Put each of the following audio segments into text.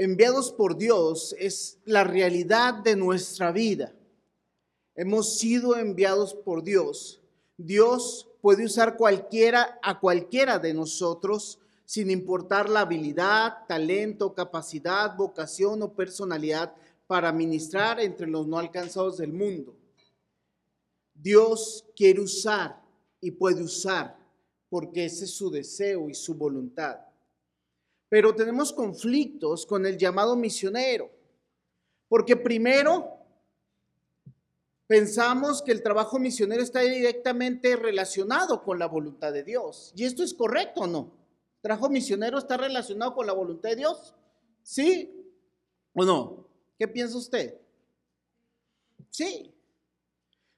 enviados por Dios es la realidad de nuestra vida. Hemos sido enviados por Dios. Dios puede usar cualquiera a cualquiera de nosotros sin importar la habilidad, talento, capacidad, vocación o personalidad para ministrar entre los no alcanzados del mundo. Dios quiere usar y puede usar porque ese es su deseo y su voluntad. Pero tenemos conflictos con el llamado misionero, porque primero pensamos que el trabajo misionero está directamente relacionado con la voluntad de Dios. ¿Y esto es correcto o no? ¿El trabajo misionero está relacionado con la voluntad de Dios? ¿Sí o no? ¿Qué piensa usted? Sí.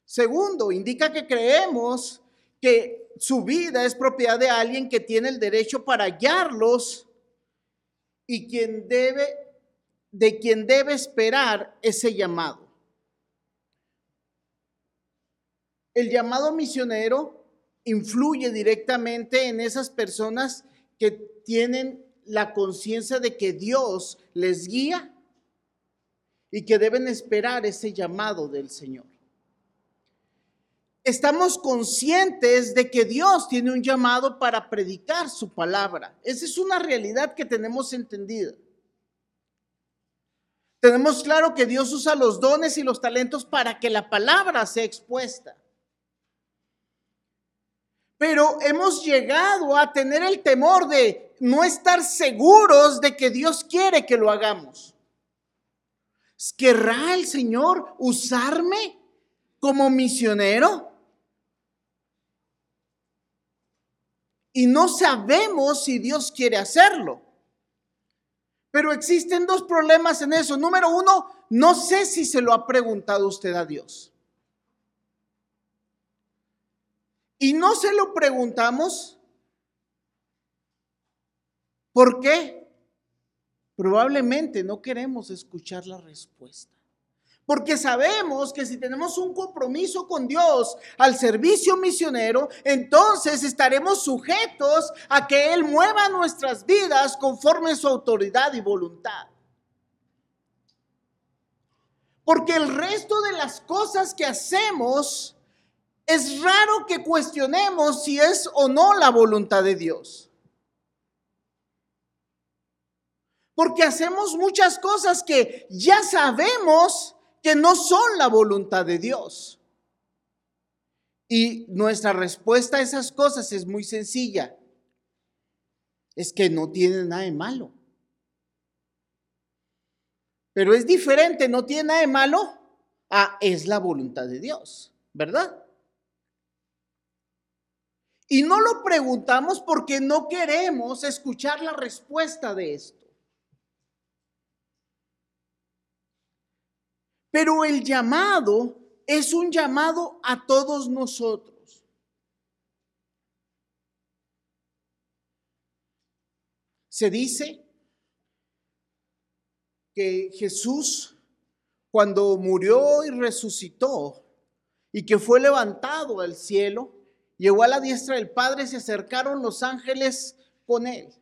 Segundo, indica que creemos que su vida es propiedad de alguien que tiene el derecho para guiarlos y quien debe de quien debe esperar ese llamado. El llamado misionero influye directamente en esas personas que tienen la conciencia de que Dios les guía y que deben esperar ese llamado del Señor. Estamos conscientes de que Dios tiene un llamado para predicar su palabra. Esa es una realidad que tenemos entendida. Tenemos claro que Dios usa los dones y los talentos para que la palabra sea expuesta pero hemos llegado a tener el temor de no estar seguros de que Dios quiere que lo hagamos. ¿Querrá el Señor usarme como misionero? Y no sabemos si Dios quiere hacerlo. Pero existen dos problemas en eso. Número uno, no sé si se lo ha preguntado usted a Dios. Y no se lo preguntamos. ¿Por qué? Probablemente no queremos escuchar la respuesta. Porque sabemos que si tenemos un compromiso con Dios al servicio misionero, entonces estaremos sujetos a que Él mueva nuestras vidas conforme su autoridad y voluntad. Porque el resto de las cosas que hacemos es raro que cuestionemos si es o no la voluntad de Dios. Porque hacemos muchas cosas que ya sabemos que no son la voluntad de Dios. Y nuestra respuesta a esas cosas es muy sencilla. Es que no tiene nada de malo. Pero es diferente, no tiene nada de malo a es la voluntad de Dios, ¿verdad? Y no lo preguntamos porque no queremos escuchar la respuesta de esto. Pero el llamado es un llamado a todos nosotros. Se dice que Jesús, cuando murió y resucitó y que fue levantado al cielo, Llegó a la diestra del Padre, se acercaron los ángeles con él.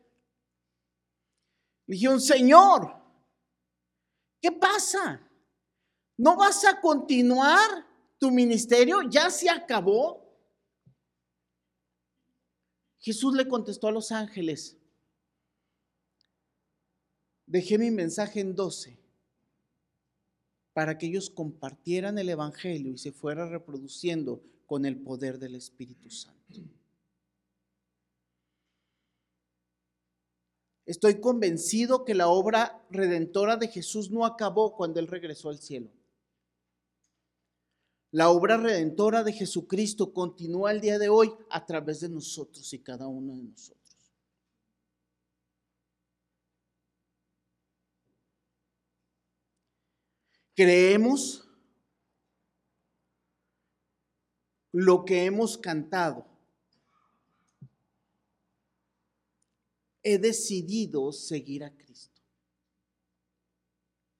dijeron, Señor, ¿qué pasa? ¿No vas a continuar tu ministerio? ¿Ya se acabó? Jesús le contestó a los ángeles, dejé mi mensaje en 12 para que ellos compartieran el Evangelio y se fuera reproduciendo con el poder del Espíritu Santo. Estoy convencido que la obra redentora de Jesús no acabó cuando Él regresó al cielo. La obra redentora de Jesucristo continúa el día de hoy a través de nosotros y cada uno de nosotros. Creemos lo que hemos cantado. He decidido seguir a Cristo.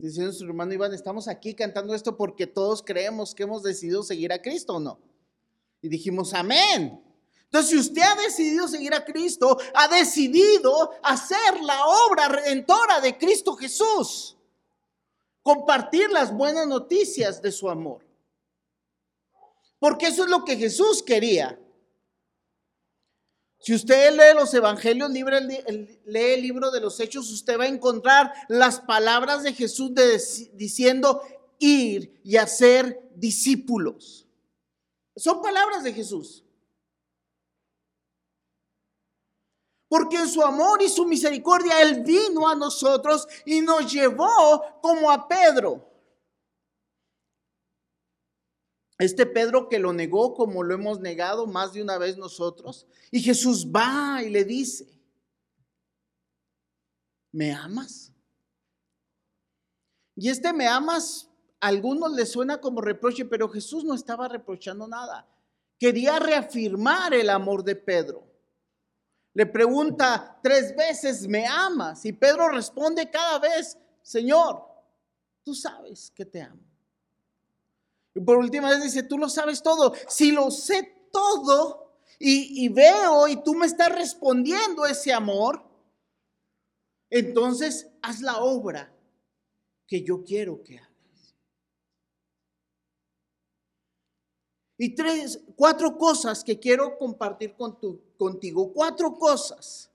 Dice nuestro hermano Iván, estamos aquí cantando esto porque todos creemos que hemos decidido seguir a Cristo o no. Y dijimos, amén. Entonces, si usted ha decidido seguir a Cristo, ha decidido hacer la obra redentora de Cristo Jesús, compartir las buenas noticias de su amor. Porque eso es lo que Jesús quería. Si usted lee los evangelios, lee el libro de los hechos, usted va a encontrar las palabras de Jesús diciendo ir y hacer discípulos. Son palabras de Jesús. Porque en su amor y su misericordia Él vino a nosotros y nos llevó como a Pedro. Este Pedro que lo negó como lo hemos negado más de una vez nosotros. Y Jesús va y le dice, ¿me amas? Y este me amas, a algunos les suena como reproche, pero Jesús no estaba reprochando nada. Quería reafirmar el amor de Pedro. Le pregunta tres veces, ¿me amas? Y Pedro responde cada vez, Señor, tú sabes que te amo. Y por última vez dice, tú lo sabes todo. Si lo sé todo y, veo y tú me estás respondiendo ese amor, entonces haz la obra que yo quiero que hagas. Y tres, cuatro cosas que quiero compartir con tu, contigo. Cuatro cosas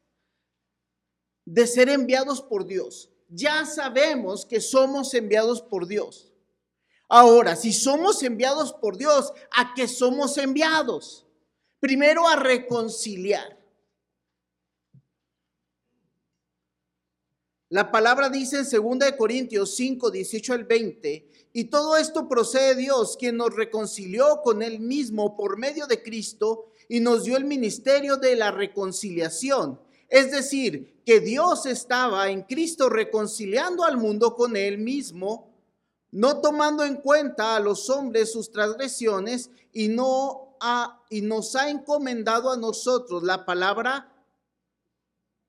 de ser enviados por Dios. Ya sabemos que somos enviados por Dios. Ahora, si somos enviados por Dios, ¿a qué somos enviados? Primero a reconciliar. La palabra dice en 2 Corintios 5, 18 al 20, y todo esto procede de Dios, quien nos reconcilió con Él mismo por medio de Cristo y nos dio el ministerio de la reconciliación. Es decir, que Dios estaba en Cristo reconciliando al mundo con Él mismo, no tomando en cuenta a los hombres sus transgresiones y, no y nos ha encomendado a nosotros la palabra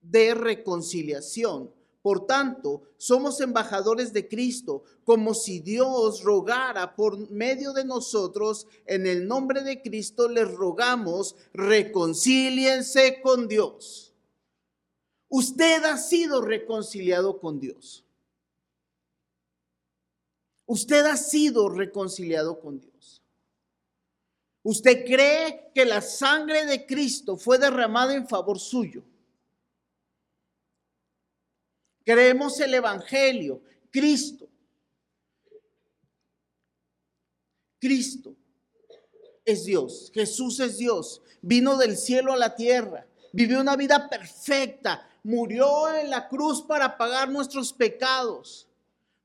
de reconciliación. Por tanto, somos embajadores de Cristo, como si Dios rogara por medio de nosotros, en el nombre de Cristo les rogamos, reconcíliense con Dios. Usted ha sido reconciliado con Dios. Usted ha sido reconciliado con Dios. Usted cree que la sangre de Cristo fue derramada en favor suyo. Creemos el Evangelio, Cristo. Cristo es Dios, Jesús es Dios, vino del cielo a la tierra, vivió una vida perfecta, murió en la cruz para pagar nuestros pecados,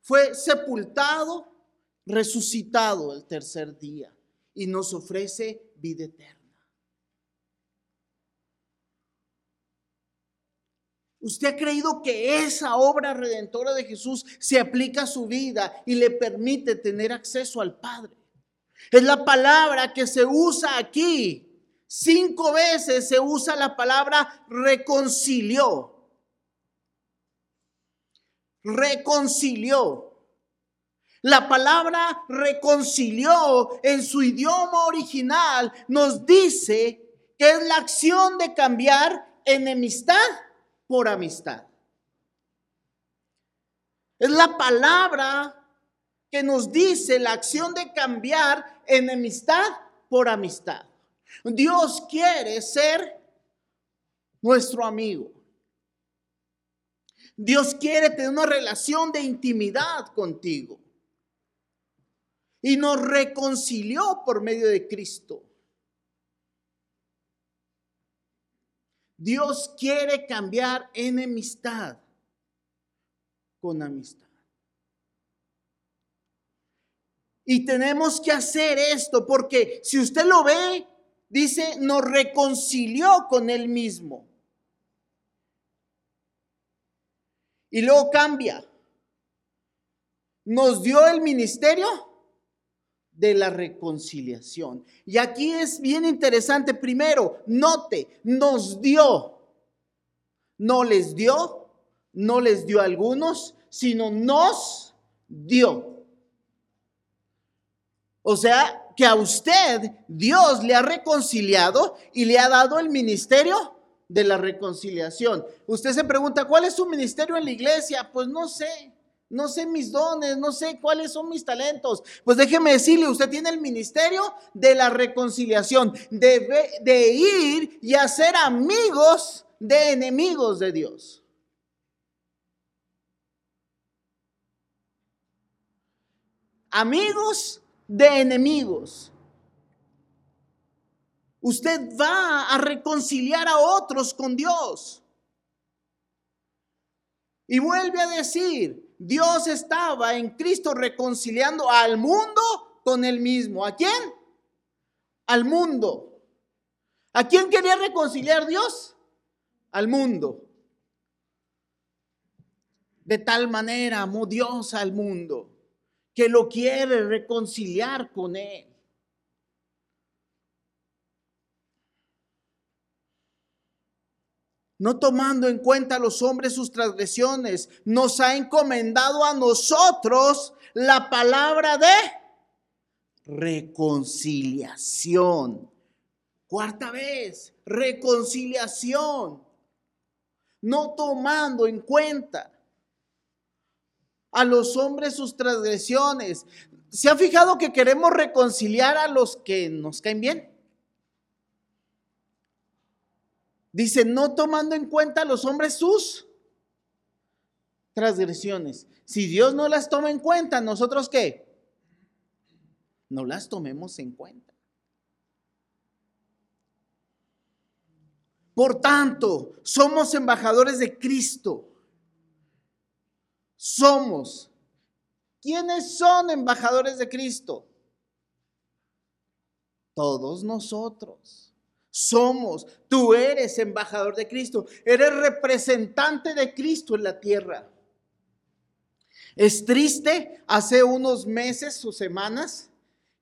fue sepultado, resucitado el tercer día y nos ofrece vida eterna. ¿Usted ha creído que esa obra redentora de Jesús se aplica a su vida y le permite tener acceso al Padre? Es la palabra que se usa aquí. Cinco veces se usa la palabra reconcilió. Reconcilió. La palabra reconcilió en su idioma original nos dice que es la acción de cambiar enemistad por amistad. Es la palabra que nos dice la acción de cambiar enemistad por amistad. Dios quiere ser nuestro amigo. Dios quiere tener una relación de intimidad contigo. Y nos reconcilió por medio de Cristo. Dios quiere cambiar enemistad con amistad. Y tenemos que hacer esto porque si usted lo ve, dice, nos reconcilió con él mismo. Y luego cambia. Nos dio el ministerio de la reconciliación. Y aquí es bien interesante, primero, note, nos dio, no les dio, no les dio a algunos, sino nos dio. O sea, que a usted Dios le ha reconciliado y le ha dado el ministerio de la reconciliación. Usted se pregunta, ¿cuál es su ministerio en la iglesia? Pues no sé. No sé mis dones, no sé cuáles son mis talentos. Pues déjeme decirle, usted tiene el ministerio de la reconciliación, de, de ir y hacer amigos de enemigos de Dios. Amigos de enemigos. Usted va a reconciliar a otros con Dios. Y vuelve a decir, Dios estaba en Cristo reconciliando al mundo con él mismo. ¿A quién? Al mundo. ¿A quién quería reconciliar Dios? Al mundo. De tal manera amó Dios al mundo que lo quiere reconciliar con él. No tomando en cuenta a los hombres sus transgresiones, nos ha encomendado a nosotros la palabra de reconciliación. Cuarta vez, reconciliación. No tomando en cuenta a los hombres sus transgresiones. ¿Se ha fijado que queremos reconciliar a los que nos caen bien? Dice, no tomando en cuenta a los hombres sus transgresiones. Si Dios no las toma en cuenta, ¿nosotros qué? No las tomemos en cuenta. Por tanto, somos embajadores de Cristo. Somos. ¿Quiénes son embajadores de Cristo? Todos nosotros somos. Tú eres embajador de Cristo, eres representante de Cristo en la tierra. Es triste, hace unos meses o semanas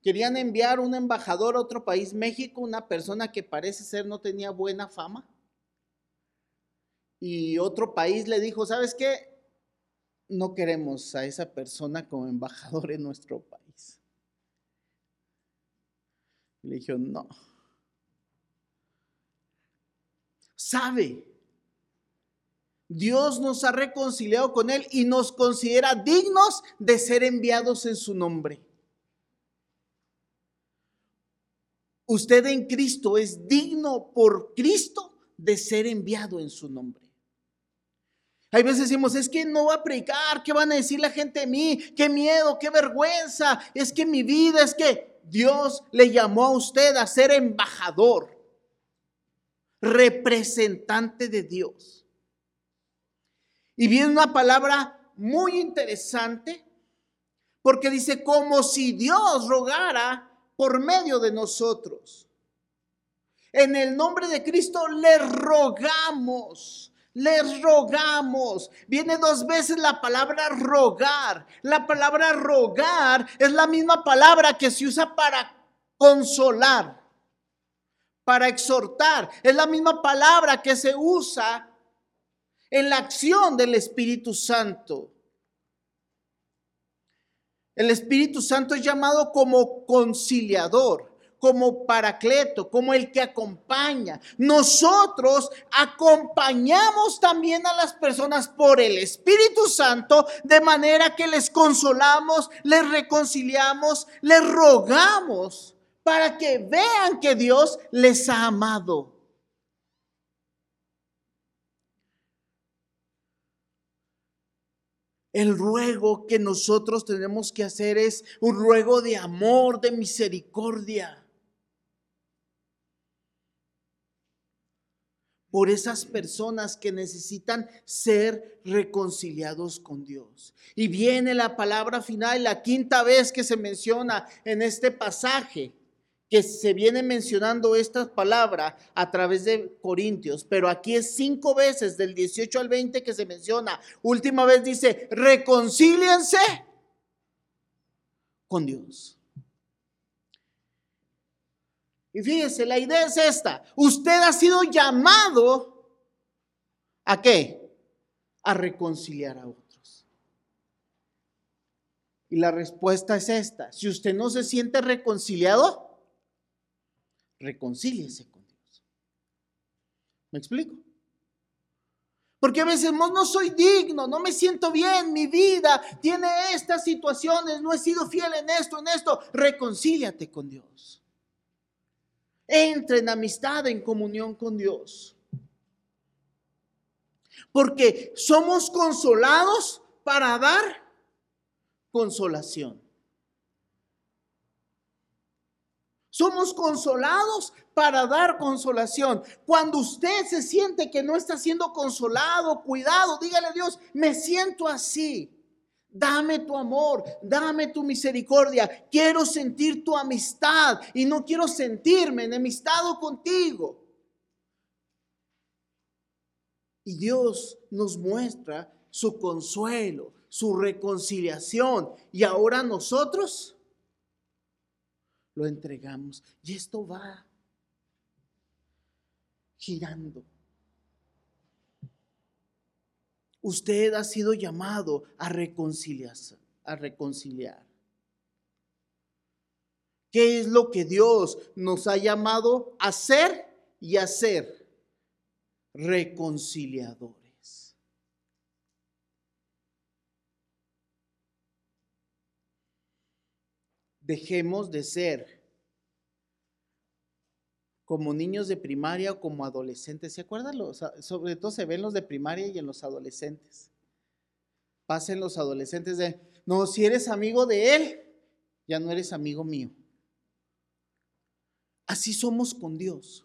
querían enviar un embajador a otro país, México, una persona que parece ser no tenía buena fama. Y otro país le dijo, ¿sabes qué? No queremos a esa persona como embajador en nuestro país. le dijo, no, sabe. Dios nos ha reconciliado con Él y nos considera dignos de ser enviados en su nombre. Usted en Cristo es digno por Cristo de ser enviado en su nombre. Hay veces decimos, es que no va a predicar, ¿qué van a decir la gente de mí? ¿Qué miedo, qué vergüenza? Es que mi vida, es que Dios le llamó a usted a ser embajador representante de Dios. Y viene una palabra muy interesante porque dice como si Dios rogara por medio de nosotros. En el nombre de Cristo le rogamos, les rogamos. Viene dos veces la palabra rogar. La palabra rogar es la misma palabra que se usa para consolar para exhortar. Es la misma palabra que se usa en la acción del Espíritu Santo. El Espíritu Santo es llamado como conciliador, como paracleto, como el que acompaña. Nosotros acompañamos también a las personas por el Espíritu Santo de manera que les consolamos, les reconciliamos, les rogamos para que vean que Dios les ha amado. El ruego que nosotros tenemos que hacer es un ruego de amor, de misericordia. por esas personas que necesitan ser reconciliados con Dios. Y viene la palabra final, la quinta vez que se menciona en este pasaje que se viene mencionando esta palabra a través de Corintios, pero aquí es cinco veces del 18 al 20 que se menciona. Última vez dice, reconcíliense con Dios. Y fíjese, la idea es esta. Usted ha sido llamado a qué? A reconciliar a otros. Y la respuesta es esta. Si usted no se siente reconciliado, reconcíliese con Dios. ¿Me explico? Porque a veces no, soy digno, no me siento bien, mi vida tiene estas situaciones, no he sido fiel en esto, en esto. Reconcíliate con Dios. Entra en amistad, en comunión con Dios. Porque somos consolados para dar consolación. Somos consolados para dar consolación. Cuando usted se siente que no está siendo consolado, cuidado, dígale a Dios, me siento así. Dame tu amor, dame tu misericordia. Quiero sentir tu amistad y no quiero sentirme enemistado contigo. Y Dios nos muestra su consuelo, su reconciliación. Y ahora nosotros lo entregamos. Y esto va girando. Usted ha sido llamado a reconciliar, a reconciliar. ¿Qué es lo que Dios nos ha llamado a hacer y hacer? Reconciliadores. Dejemos de ser como niños de primaria o como adolescentes. ¿Se acuerdan? Sobre todo se ven los de primaria y en los adolescentes. Pasen los adolescentes de, no, si eres amigo de él, ya no eres amigo mío. Así somos con Dios.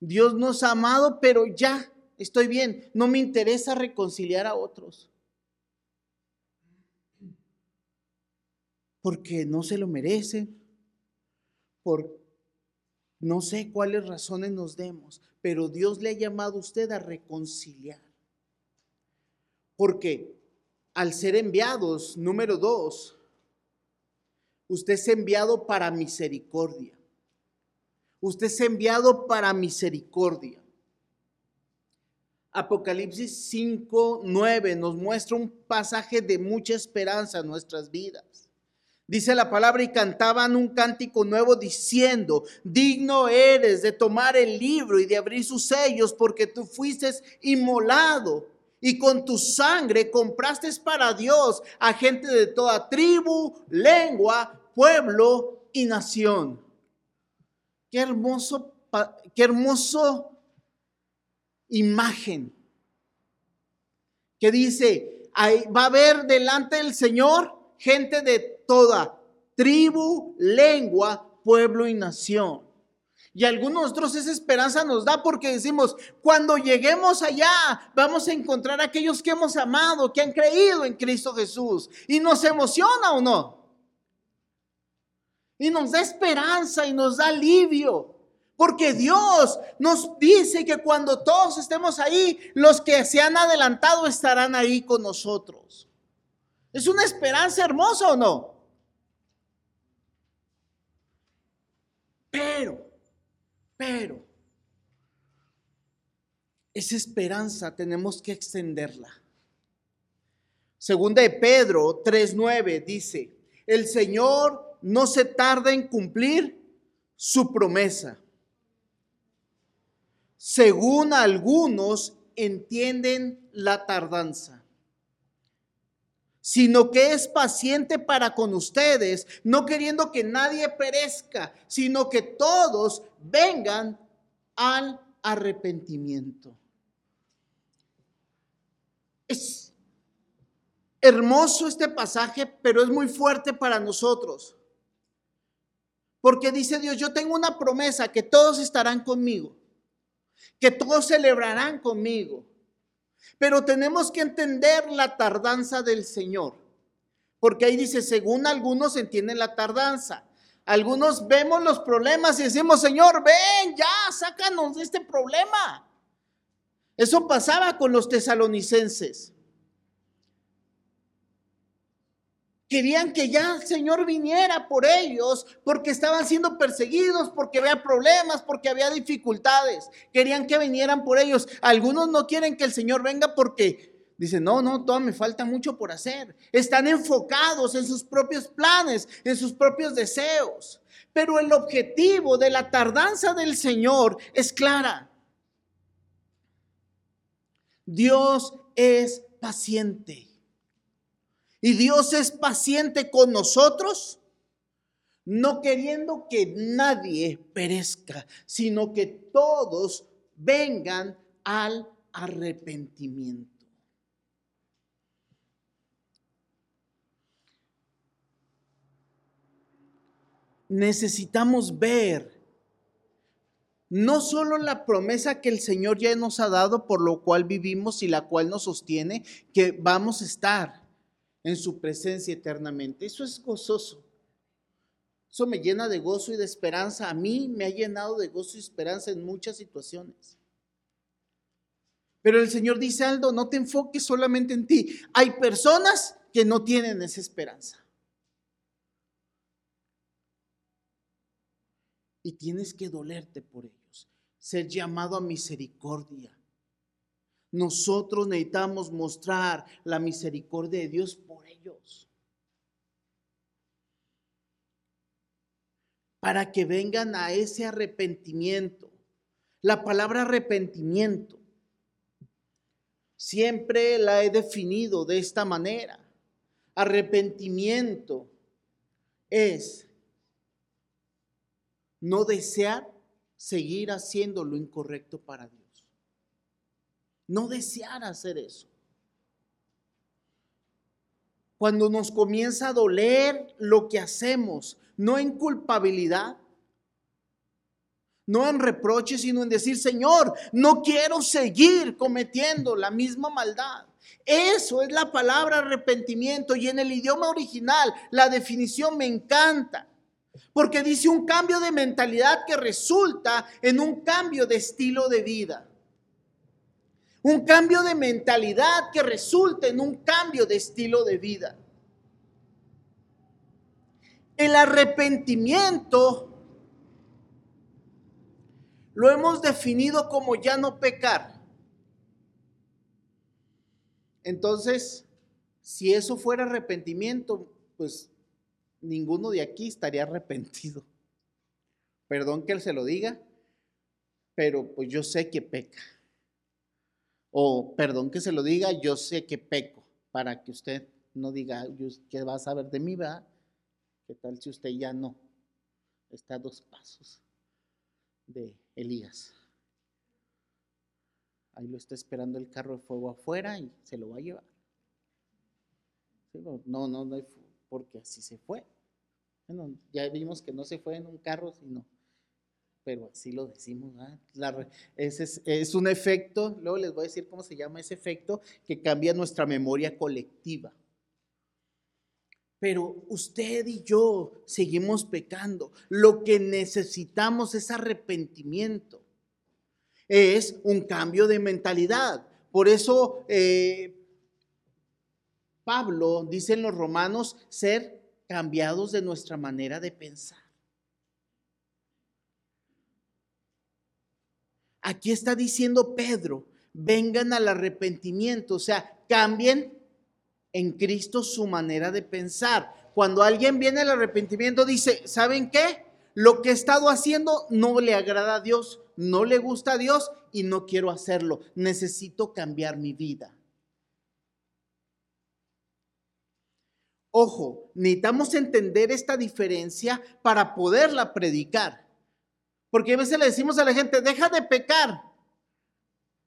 Dios nos ha amado, pero ya estoy bien. No me interesa reconciliar a otros. Porque no se lo merecen, por no sé cuáles razones nos demos, pero Dios le ha llamado a usted a reconciliar. Porque al ser enviados, número dos, usted es enviado para misericordia. Usted es enviado para misericordia. Apocalipsis 5, 9 nos muestra un pasaje de mucha esperanza en nuestras vidas. Dice la palabra y cantaban un cántico nuevo diciendo, digno eres de tomar el libro y de abrir sus sellos porque tú fuiste inmolado y con tu sangre compraste para Dios a gente de toda tribu, lengua, pueblo y nación. Qué hermoso, qué hermoso imagen que dice, va a haber delante del Señor gente de toda tribu, lengua, pueblo y nación. Y algunos nosotros esa esperanza nos da porque decimos, cuando lleguemos allá, vamos a encontrar a aquellos que hemos amado, que han creído en Cristo Jesús. Y nos emociona o no. Y nos da esperanza y nos da alivio. Porque Dios nos dice que cuando todos estemos ahí, los que se han adelantado estarán ahí con nosotros. ¿Es una esperanza hermosa o no? Pero, pero, esa esperanza tenemos que extenderla. Segunda de Pedro 3:9 dice, el Señor no se tarda en cumplir su promesa. Según algunos entienden la tardanza sino que es paciente para con ustedes, no queriendo que nadie perezca, sino que todos vengan al arrepentimiento. Es hermoso este pasaje, pero es muy fuerte para nosotros. Porque dice Dios, yo tengo una promesa que todos estarán conmigo, que todos celebrarán conmigo, pero tenemos que entender la tardanza del Señor. Porque ahí dice, según algunos entienden la tardanza. Algunos vemos los problemas y decimos, Señor, ven, ya, sácanos de este problema. Eso pasaba con los tesalonicenses. Querían que ya el Señor viniera por ellos porque estaban siendo perseguidos, porque había problemas, porque había dificultades. Querían que vinieran por ellos. Algunos no quieren que el Señor venga porque Dicen, no, no, todavía me falta mucho por hacer. Están enfocados en sus propios planes, en sus propios deseos. Pero el objetivo de la tardanza del Señor es clara. Dios es paciente. Y Dios es paciente con nosotros, no queriendo que nadie perezca, sino que todos vengan al arrepentimiento. necesitamos ver no solo la promesa que el Señor ya nos ha dado, por lo cual vivimos y la cual nos sostiene, que vamos a estar en su presencia eternamente. Eso es gozoso. Eso me llena de gozo y de esperanza. A mí me ha llenado de gozo y esperanza en muchas situaciones. Pero el Señor dice, Aldo, no te enfoques solamente en ti. Hay personas que no tienen esa esperanza. y tienes que dolerte por ellos, ser llamado a misericordia. Nosotros necesitamos mostrar la misericordia de Dios por ellos. Para que vengan a ese arrepentimiento. La palabra arrepentimiento siempre la he definido de esta manera. Arrepentimiento es no desear seguir haciendo lo incorrecto para Dios. No desear hacer eso. Cuando nos comienza a doler lo que hacemos, no en culpabilidad, no en reproche, sino en decir, Señor, no quiero seguir cometiendo la misma maldad. Eso es la palabra arrepentimiento y en el idioma original la definición me encanta. Porque dice un cambio de mentalidad que resulta en un cambio de estilo de vida. Un cambio de mentalidad que resulta en un cambio de estilo de vida. El arrepentimiento lo hemos definido como ya no pecar. Entonces, si eso fuera arrepentimiento, pues ninguno de aquí estaría arrepentido. Perdón que él se lo diga, pero pues yo sé que peca. O perdón que se lo diga, yo sé que peco, para que usted no diga, ¿qué va a saber de mí, va? ¿Qué tal si usted ya no? Está a dos pasos de Elías. Ahí lo está esperando el carro de fuego afuera y se lo va a llevar. No, no, no porque así se fue. Bueno, ya vimos que no se fue en un carro, sino, pero así lo decimos. es, es un efecto, luego les voy a decir cómo se llama ese efecto, que cambia nuestra memoria colectiva. Pero usted y yo seguimos pecando. Lo que necesitamos es arrepentimiento. Es un cambio de mentalidad. Por eso eh, Pablo dice en los romanos ser cambiados de nuestra manera de pensar. Aquí está diciendo Pedro, vengan al arrepentimiento, o sea, cambien en Cristo su manera de pensar. Cuando alguien viene al arrepentimiento, dice, ¿saben qué? Lo que he estado haciendo no le agrada a Dios, no le gusta a Dios y no quiero hacerlo. Necesito cambiar mi vida. Ojo, necesitamos entender esta diferencia para poderla predicar. Porque a veces le decimos a la gente, deja de pecar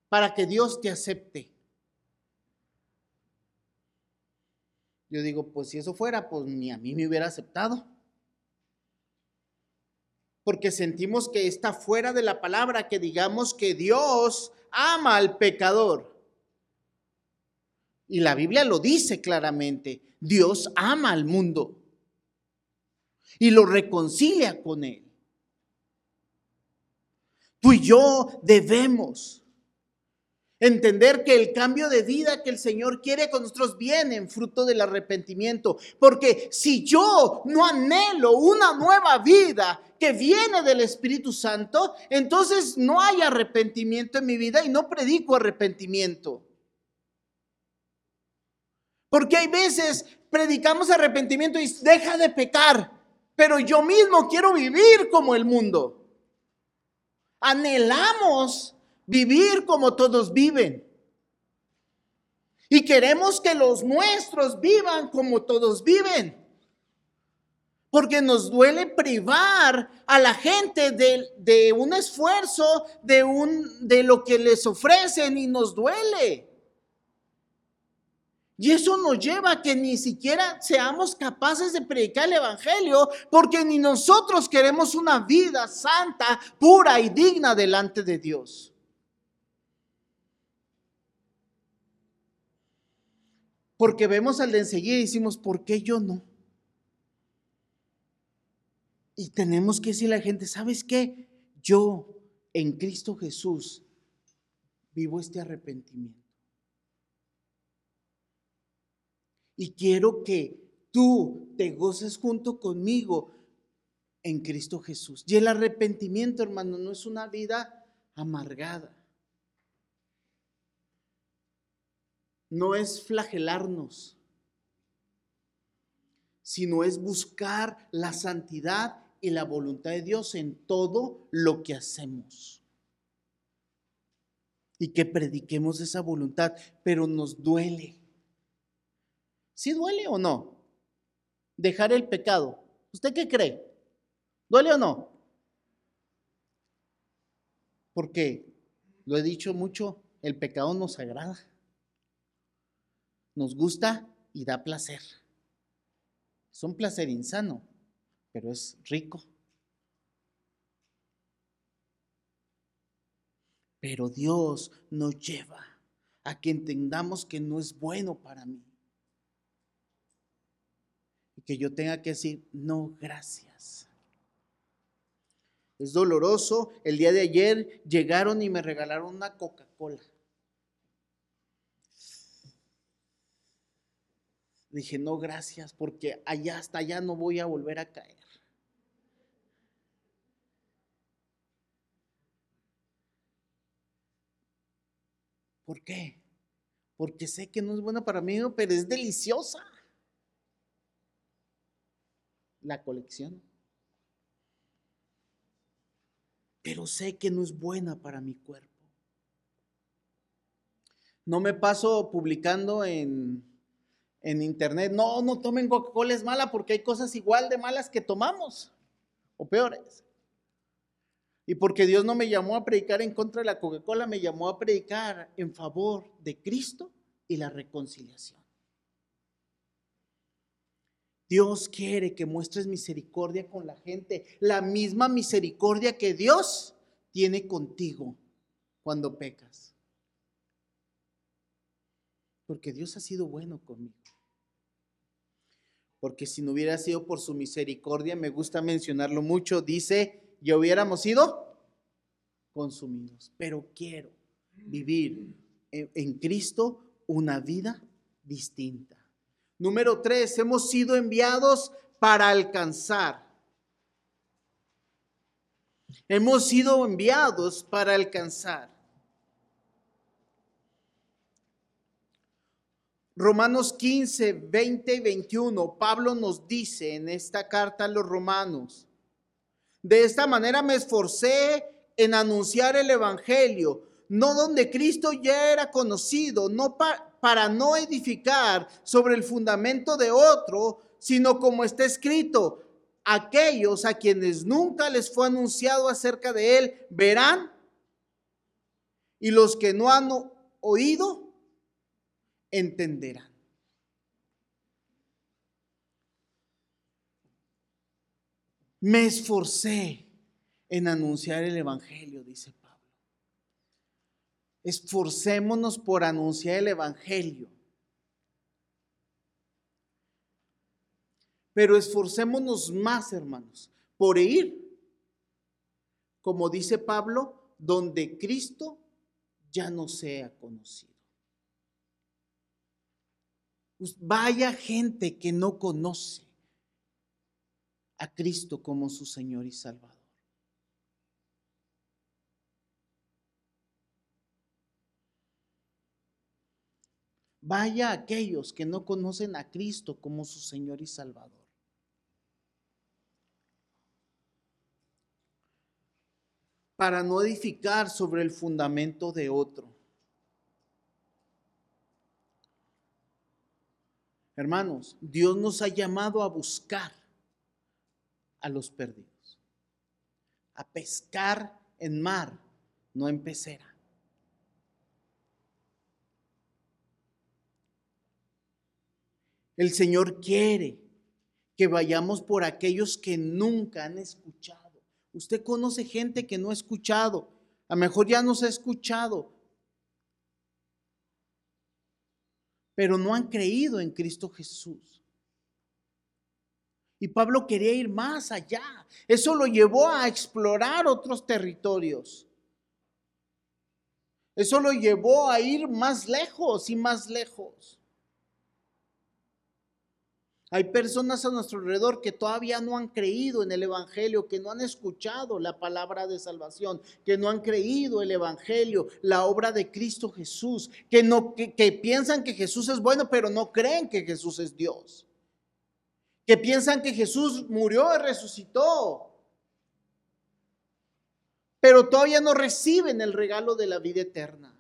para que Dios te acepte. Yo digo, pues si eso fuera, pues ni a mí me hubiera aceptado. Porque sentimos que está fuera de la palabra que digamos que Dios ama al pecador. Y la Biblia lo dice claramente. Dios ama al mundo y lo reconcilia con él. Tú y yo debemos entender que el cambio de vida que el Señor quiere con nosotros viene en fruto del arrepentimiento. Porque si yo no anhelo una nueva vida que viene del Espíritu Santo, entonces no hay arrepentimiento en mi vida y no predico arrepentimiento. Porque hay veces predicamos arrepentimiento y deja de pecar, pero yo mismo quiero vivir como el mundo. Anhelamos vivir como todos viven. Y queremos que los nuestros vivan como todos viven. Porque nos duele privar a la gente de, un esfuerzo, de, un, de lo que les ofrecen y nos duele. Y eso nos lleva a que ni siquiera seamos capaces de predicar el Evangelio, porque ni nosotros queremos una vida santa, pura y digna delante de Dios. Porque vemos al de enseguida y decimos, ¿por qué yo no? Y tenemos que decirle a la gente, ¿sabes qué? Yo en Cristo Jesús vivo este arrepentimiento. Y quiero que tú te goces junto conmigo en Cristo Jesús. Y el arrepentimiento, hermano, no es una vida amargada. No es flagelarnos, sino es buscar la santidad y la voluntad de Dios en todo lo que hacemos. Y que prediquemos esa voluntad, pero nos duele. ¿Sí duele o no? Dejar el pecado. ¿Usted qué cree? ¿Duele o no? Porque, lo he dicho mucho, el pecado nos agrada. Nos gusta y da placer. Es un placer insano, pero es rico. Pero Dios nos lleva a que entendamos que no es bueno para mí que yo tenga que decir, no, gracias. Es doloroso. El día de ayer llegaron y me regalaron una Coca-Cola. Dije, no, gracias, porque allá hasta allá no voy a volver a caer. ¿Por qué? Porque sé que no es buena para mí, pero es deliciosa la colección. Pero sé que no es buena para mi cuerpo. No me paso publicando en, en internet, no, no tomen Coca-Cola, es mala porque hay cosas igual de malas que tomamos, o peores. Y porque Dios no me llamó a predicar en contra de la Coca-Cola, me llamó a predicar en favor de Cristo y la reconciliación. Dios quiere que muestres misericordia con la gente, la misma misericordia que Dios tiene contigo cuando pecas. Porque Dios ha sido bueno conmigo. Porque si no hubiera sido por su misericordia, me gusta mencionarlo mucho, dice, ya hubiéramos sido consumidos. Pero quiero vivir en, Cristo una vida distinta. Número tres, hemos sido enviados para alcanzar. Hemos sido enviados para alcanzar. Romanos 15, 20 y 21, Pablo nos dice en esta carta a los romanos, de esta manera me esforcé en anunciar el Evangelio, no donde Cristo ya era conocido, no para para no edificar sobre el fundamento de otro, sino como está escrito, aquellos a quienes nunca les fue anunciado acerca de él verán, y los que no han oído entenderán. Me esforcé en anunciar el Evangelio, dice Esforcémonos por anunciar el Evangelio. Pero esforcémonos más, hermanos, por ir, como dice Pablo, donde Cristo ya no sea conocido. Vaya gente que no conoce a Cristo como su Señor y Salvador. Vaya a aquellos que no conocen a Cristo como su Señor y Salvador. Para no edificar sobre el fundamento de otro. Hermanos, Dios nos ha llamado a buscar a los perdidos, a pescar en mar, no en pecera. El Señor quiere que vayamos por aquellos que nunca han escuchado. Usted conoce gente que no ha escuchado, a lo mejor ya nos ha escuchado, pero no han creído en Cristo Jesús. Y Pablo quería ir más allá. Eso lo llevó a explorar otros territorios. Eso lo llevó a ir más lejos y más lejos. Hay personas a nuestro alrededor que todavía no han creído en el Evangelio, que no han escuchado la palabra de salvación, que no han creído el Evangelio, la obra de Cristo Jesús, que, no, que, que piensan que Jesús es bueno, pero no creen que Jesús es Dios. Que piensan que Jesús murió y resucitó, pero todavía no reciben el regalo de la vida eterna.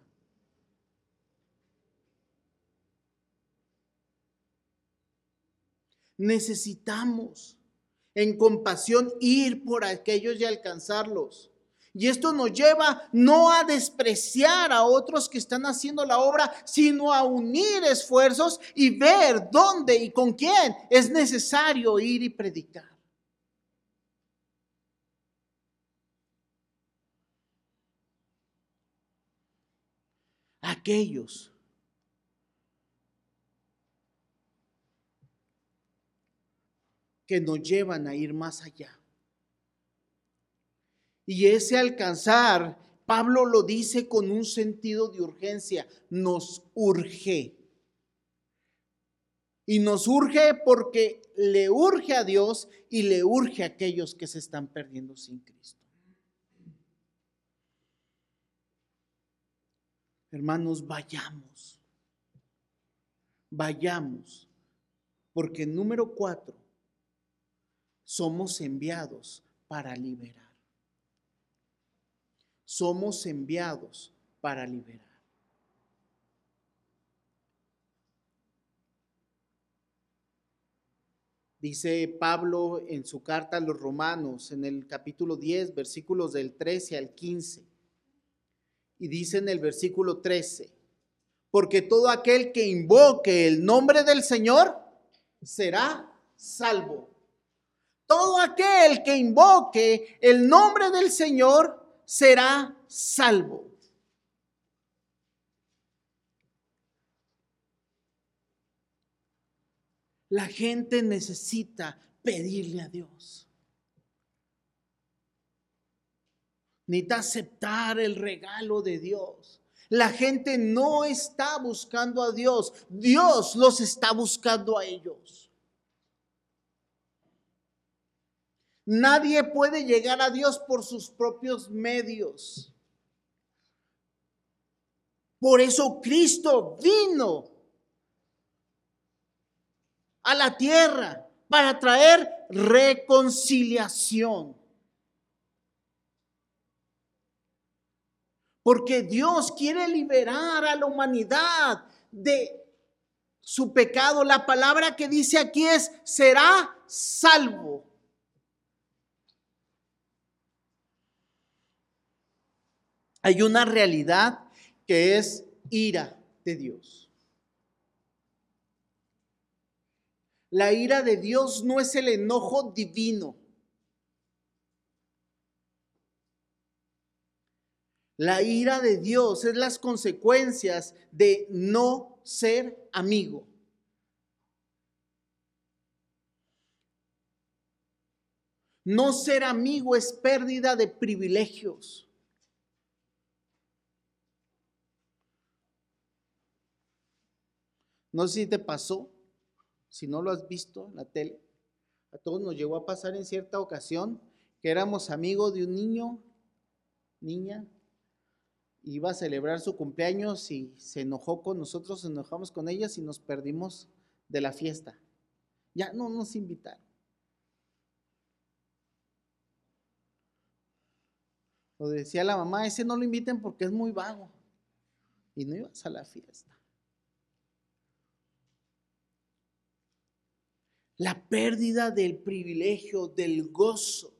Necesitamos en compasión ir por aquellos y alcanzarlos. Y esto nos lleva no a despreciar a otros que están haciendo la obra, sino a unir esfuerzos y ver dónde y con quién es necesario ir y predicar. Aquellos que nos llevan a ir más allá. Y ese alcanzar, Pablo lo dice con un sentido de urgencia, nos urge. Y nos urge porque le urge a Dios y le urge a aquellos que se están perdiendo sin Cristo. Hermanos, vayamos. Vayamos. Porque número cuatro, somos enviados para liberar. Somos enviados para liberar. Dice Pablo en su carta a los romanos, en el capítulo 10, versículos del 13 al 15. Y dice en el versículo 13, porque todo aquel que invoque el nombre del Señor será salvo. Todo aquel que invoque el nombre del Señor será salvo. La gente necesita pedirle a Dios. Necesita aceptar el regalo de Dios. La gente no está buscando a Dios, Dios los está buscando a ellos. Nadie puede llegar a Dios por sus propios medios. Por eso Cristo vino a la tierra para traer reconciliación. Porque Dios quiere liberar a la humanidad de su pecado. La palabra que dice aquí es, será salvo. Hay una realidad que es ira de Dios. La ira de Dios no es el enojo divino. La ira de Dios es las consecuencias de no ser amigo. No ser amigo es pérdida de privilegios. No sé si te pasó, si no lo has visto en la tele, a todos nos llegó a pasar en cierta ocasión que éramos amigos de un niño, niña, iba a celebrar su cumpleaños y se enojó con nosotros, nos enojamos con ellas y nos perdimos de la fiesta. Ya no nos invitaron. Lo decía la mamá, ese no lo inviten porque es muy vago. Y no ibas a la fiesta. La pérdida del privilegio, del gozo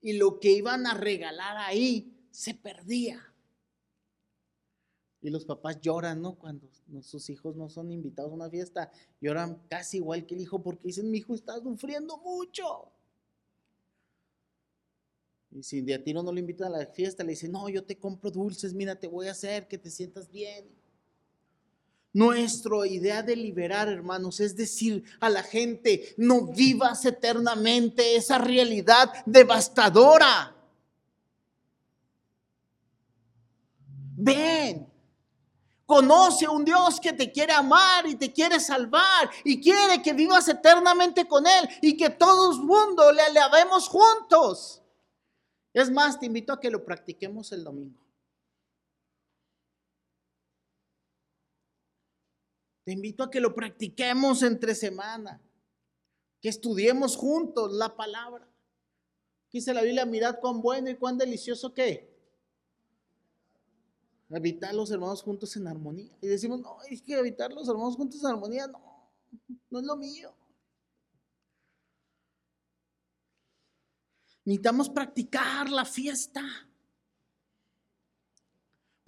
y lo que iban a regalar ahí se perdía. Y los papás lloran, ¿no? Cuando sus hijos no son invitados a una fiesta, lloran casi igual que el hijo porque dicen, mi hijo está sufriendo mucho. Y si de a tiro no lo invitan a la fiesta, le dicen, no, yo te compro dulces, mira, te voy a hacer que te sientas bien. Nuestra idea de liberar, hermanos, es decir a la gente, no vivas eternamente esa realidad devastadora. Ven, conoce un Dios que te quiere amar y te quiere salvar y quiere que vivas eternamente con Él y que todo el mundo le alabemos juntos. Es más, te invito a que lo practiquemos el domingo. Te invito a que lo practiquemos entre semana, que estudiemos juntos la palabra. Dice la Biblia, mirad cuán bueno y cuán delicioso que habitar los hermanos juntos en armonía. Y decimos, no, es que habitar los hermanos juntos en armonía, no, no es lo mío. Necesitamos practicar la fiesta.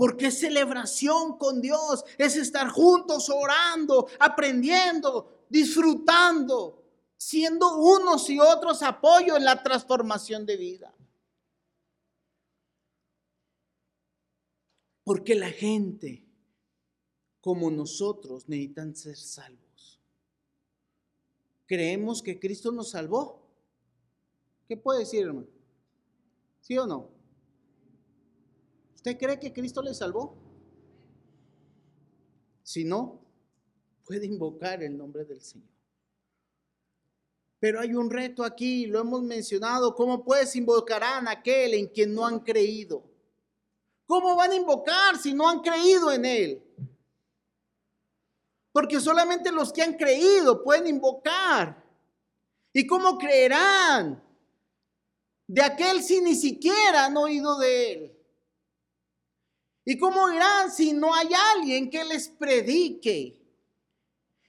Porque es celebración con Dios, es estar juntos orando, aprendiendo, disfrutando, siendo unos y otros apoyo en la transformación de vida. Porque la gente como nosotros necesitan ser salvos. ¿Creemos que Cristo nos salvó? ¿Qué puede decir, hermano? ¿Sí o no? ¿Usted cree que Cristo le salvó? Si no, puede invocar el nombre del Señor. Pero hay un reto aquí, lo hemos mencionado, ¿cómo pues invocarán a aquel en quien no han creído? ¿Cómo van a invocar si no han creído en Él? Porque solamente los que han creído pueden invocar. ¿Y cómo creerán de aquel si ni siquiera han oído de él? ¿Y cómo irán si no hay alguien que les predique?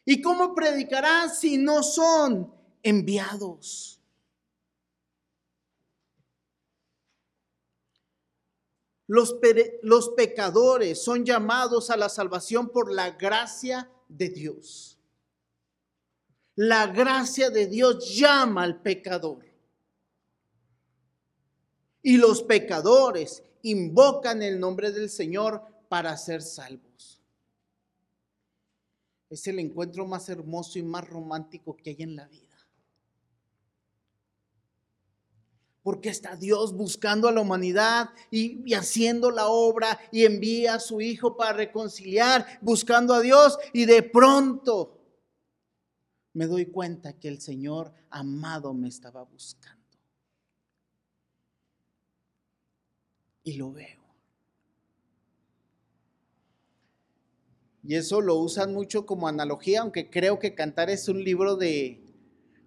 ¿Y cómo predicarán si no son enviados? Los, pecadores son llamados a la salvación por la gracia de Dios. La gracia de Dios llama al pecador. Y los pecadores invocan el nombre del Señor para ser salvos. Es el encuentro más hermoso y más romántico que hay en la vida. Porque está Dios buscando a la humanidad y, haciendo la obra y envía a su Hijo para reconciliar, buscando a Dios y de pronto me doy cuenta que el Señor amado me estaba buscando. Y lo veo. Y eso lo usan mucho como analogía, aunque creo que cantar es un libro de,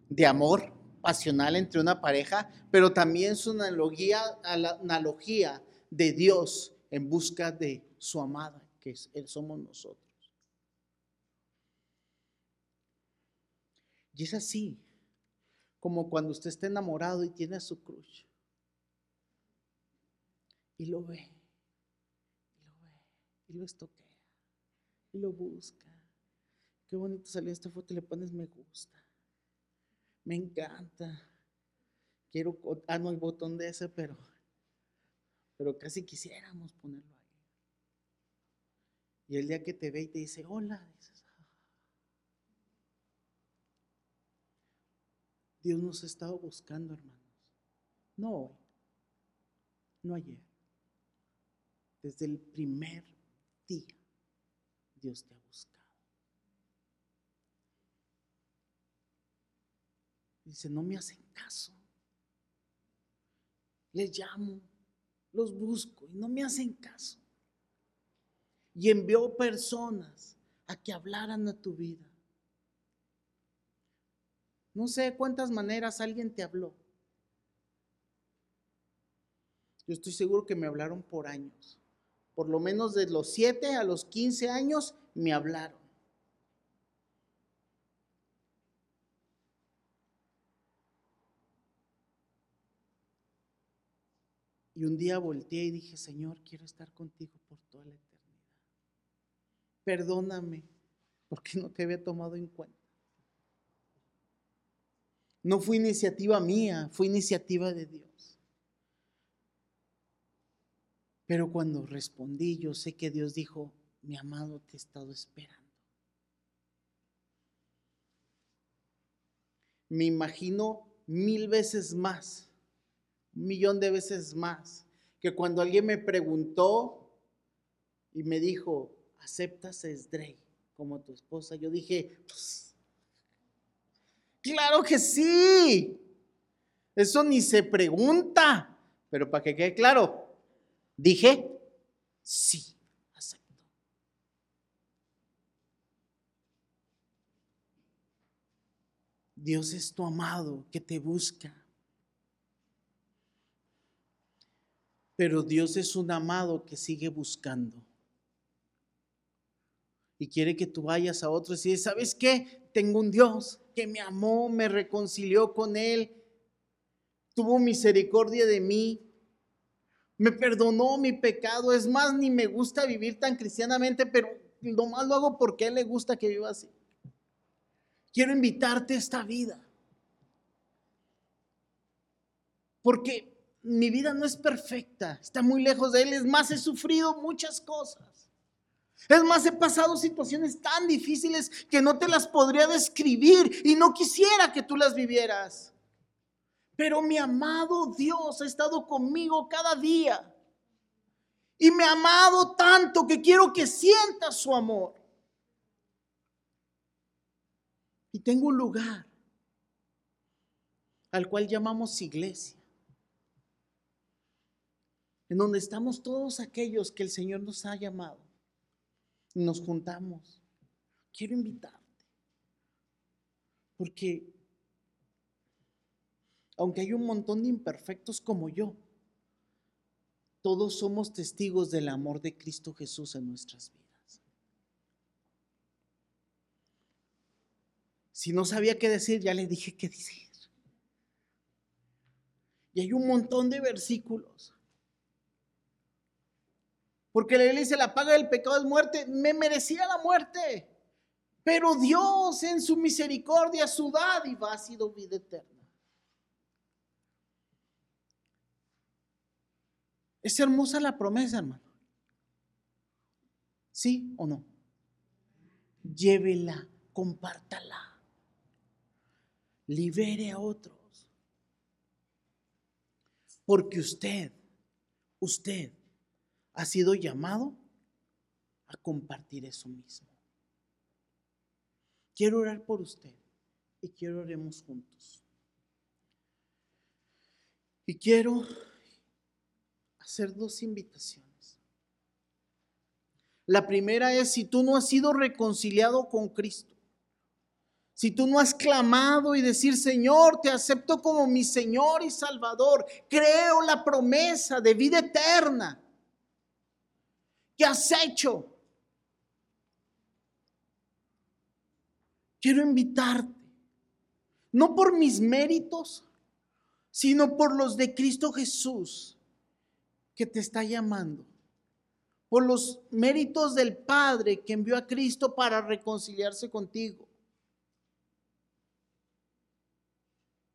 de amor pasional entre una pareja, pero también es una analogía, analogía de Dios en busca de su amada, que somos nosotros. Y es así, como cuando usted está enamorado y tiene su cruz y lo ve, y lo ve, y lo estoquea, y lo busca. Qué bonito salió esta foto y le pones me gusta. Me encanta. Quiero, ah, no hay botón de ese, pero, pero casi quisiéramos ponerlo ahí. Y el día que te ve y te dice, hola, dices, ah". Dios nos ha estado buscando, hermanos. No hoy, no ayer. Desde el primer día Dios te ha buscado. Dice, no me hacen caso. Les llamo, los busco y no me hacen caso. y envió personas a que hablaran a tu vida. No sé cuántas maneras alguien te habló. Yo estoy seguro que me hablaron por años. Por lo menos de los 7 a los 15 años me hablaron. Y un día volteé y dije, Señor, quiero estar contigo por toda la eternidad. Perdóname porque no te había tomado en cuenta. No fue iniciativa mía, fue iniciativa de Dios. Pero cuando respondí, yo sé que Dios dijo, mi amado te he estado esperando. Me imagino mil veces más un millón de veces más que cuando alguien me preguntó y me dijo, ¿aceptas a Esdrey como tu esposa? Yo dije, pues, claro que sí. Eso ni se pregunta. Pero para que quede claro, dije, sí, acepto. Dios es tu amado que te busca Pero Dios es un amado que sigue buscando. Y quiere que tú vayas a otros y dices, ¿sabes qué? Tengo un Dios que me amó, me reconcilió con Él, tuvo misericordia de mí, me perdonó mi pecado. Es más, ni me gusta vivir tan cristianamente, pero lo más lo hago porque a Él le gusta que viva así. Quiero invitarte a esta vida. Porque mi vida no es perfecta, está muy lejos de Él. Es más, he sufrido muchas cosas. Es más, he pasado situaciones tan difíciles que no te las podría describir y no quisiera que tú las vivieras. Pero mi amado Dios ha estado conmigo cada día. Y me ha amado tanto que quiero que sientas su amor. Y tengo un lugar al cual llamamos iglesia en donde estamos todos aquellos que el Señor nos ha llamado. Y nos juntamos. Quiero invitarte. Porque aunque hay un montón de imperfectos como yo, todos somos testigos del amor de Cristo Jesús en nuestras vidas. Si no sabía qué decir, ya le dije qué decir. Y hay un montón de versículos porque la dice, la paga del pecado es muerte. Me merecía la muerte. Pero Dios en su misericordia, su dádiva ha sido vida eterna. Es hermosa la promesa, hermano. ¿Sí o no? Llévela, compártala. Libere a otros. Porque usted, usted ha sido llamado a compartir eso mismo. Quiero orar por usted y quiero oremos juntos. Y quiero hacer dos invitaciones. La primera es si tú no has sido reconciliado con Cristo, si tú no has clamado y decir, Señor, te acepto como mi Señor y Salvador, creo la promesa de vida eterna ¿Qué has hecho? Quiero invitarte, no por mis méritos, sino por los de Cristo Jesús, que te está llamando, por los méritos del Padre que envió a Cristo para reconciliarse contigo.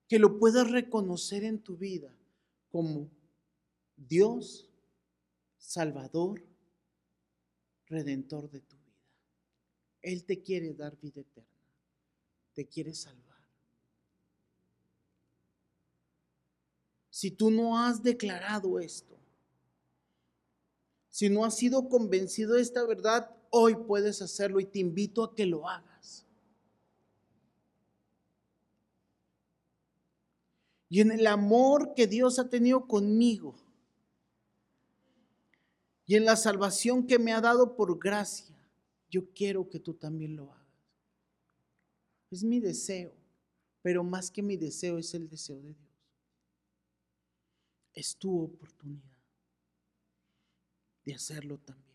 Que lo puedas reconocer en tu vida como Dios, Salvador redentor de tu vida. Él te quiere dar vida eterna, te quiere salvar. Si tú no has declarado esto, si no has sido convencido de esta verdad, hoy puedes hacerlo y te invito a que lo hagas. Y en el amor que Dios ha tenido conmigo, Y en la salvación que me ha dado por gracia, yo quiero que tú también lo hagas. Es mi deseo, pero más que mi deseo es el deseo de Dios. Es tu oportunidad de hacerlo también.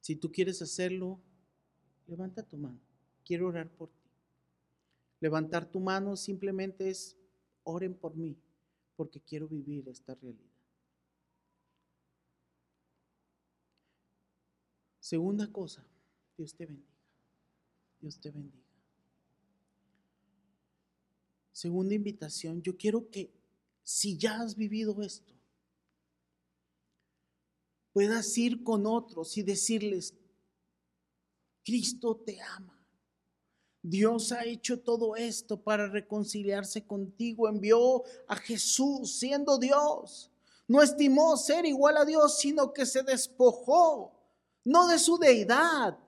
Si tú quieres hacerlo, levanta tu mano. Quiero orar por ti. Levantar tu mano simplemente es, oren por mí, porque quiero vivir esta realidad. Segunda cosa, Dios te bendiga. Dios te bendiga. Segunda invitación, yo quiero que si ya has vivido esto, puedas ir con otros y decirles, Cristo te ama. Dios ha hecho todo esto para reconciliarse contigo. Envió a Jesús siendo Dios. No estimó ser igual a Dios, sino que se despojó, no de su deidad,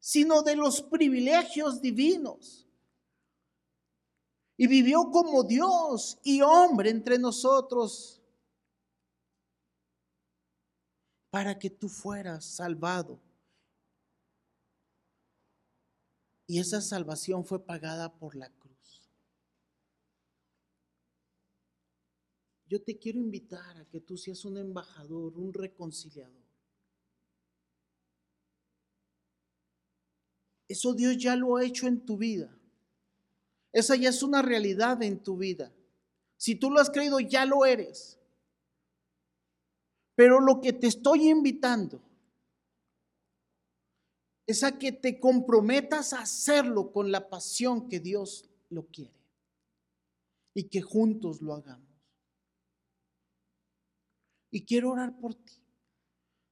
sino de los privilegios divinos. Y vivió como Dios y hombre entre nosotros para que tú fueras salvado Y esa salvación fue pagada por la cruz. Yo te quiero invitar a que tú seas un embajador, un reconciliador. Eso Dios ya lo ha hecho en tu vida. Esa ya es una realidad en tu vida. Si tú lo has creído, ya lo eres. Pero lo que te estoy invitando es a que te comprometas a hacerlo con la pasión que Dios lo quiere y que juntos lo hagamos. Y quiero orar por ti.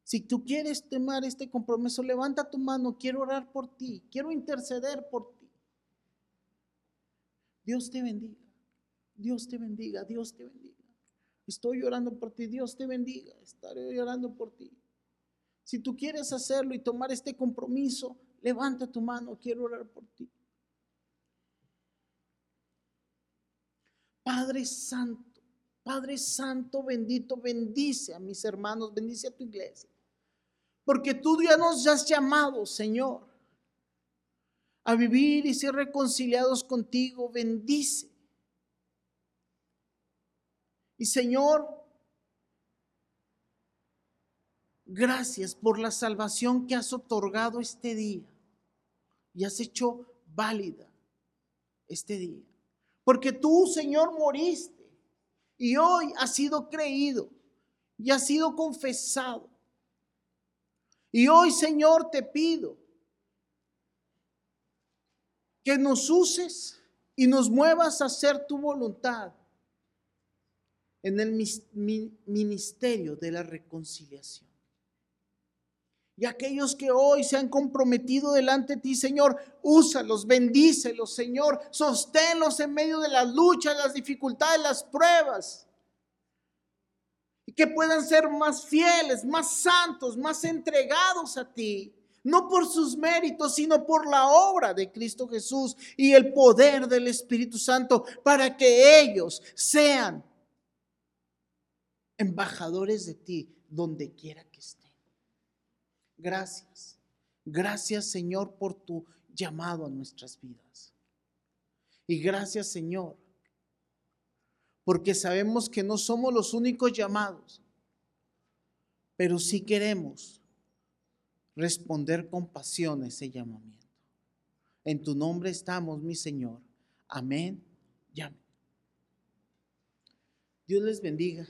Si tú quieres tomar este compromiso, levanta tu mano, quiero orar por ti, quiero interceder por ti. Dios te bendiga, Dios te bendiga, Dios te bendiga. Estoy orando por ti, Dios te bendiga, estaré orando por ti. Si tú quieres hacerlo y tomar este compromiso, levanta tu mano, quiero orar por ti. Padre Santo, Padre Santo bendito, bendice a mis hermanos, bendice a tu iglesia. Porque tú ya nos has llamado, Señor, a vivir y ser reconciliados contigo. Bendice. Y Señor, Gracias por la salvación que has otorgado este día y has hecho válida este día. Porque tú, Señor, moriste y hoy has sido creído y has sido confesado. Y hoy, Señor, te pido que nos uses y nos muevas a hacer tu voluntad en el ministerio de la reconciliación. Y aquellos que hoy se han comprometido delante de ti, Señor, úsalos, bendícelos, Señor, sosténlos en medio de las luchas, las dificultades, las pruebas. Y que puedan ser más fieles, más santos, más entregados a ti. No por sus méritos, sino por la obra de Cristo Jesús y el poder del Espíritu Santo para que ellos sean embajadores de ti donde quiera que estén. Gracias. Gracias Señor por tu llamado a nuestras vidas. Y gracias Señor, porque sabemos que no somos los únicos llamados, pero sí queremos responder con pasión ese llamamiento. En tu nombre estamos, mi Señor. Amén amén. Dios les bendiga.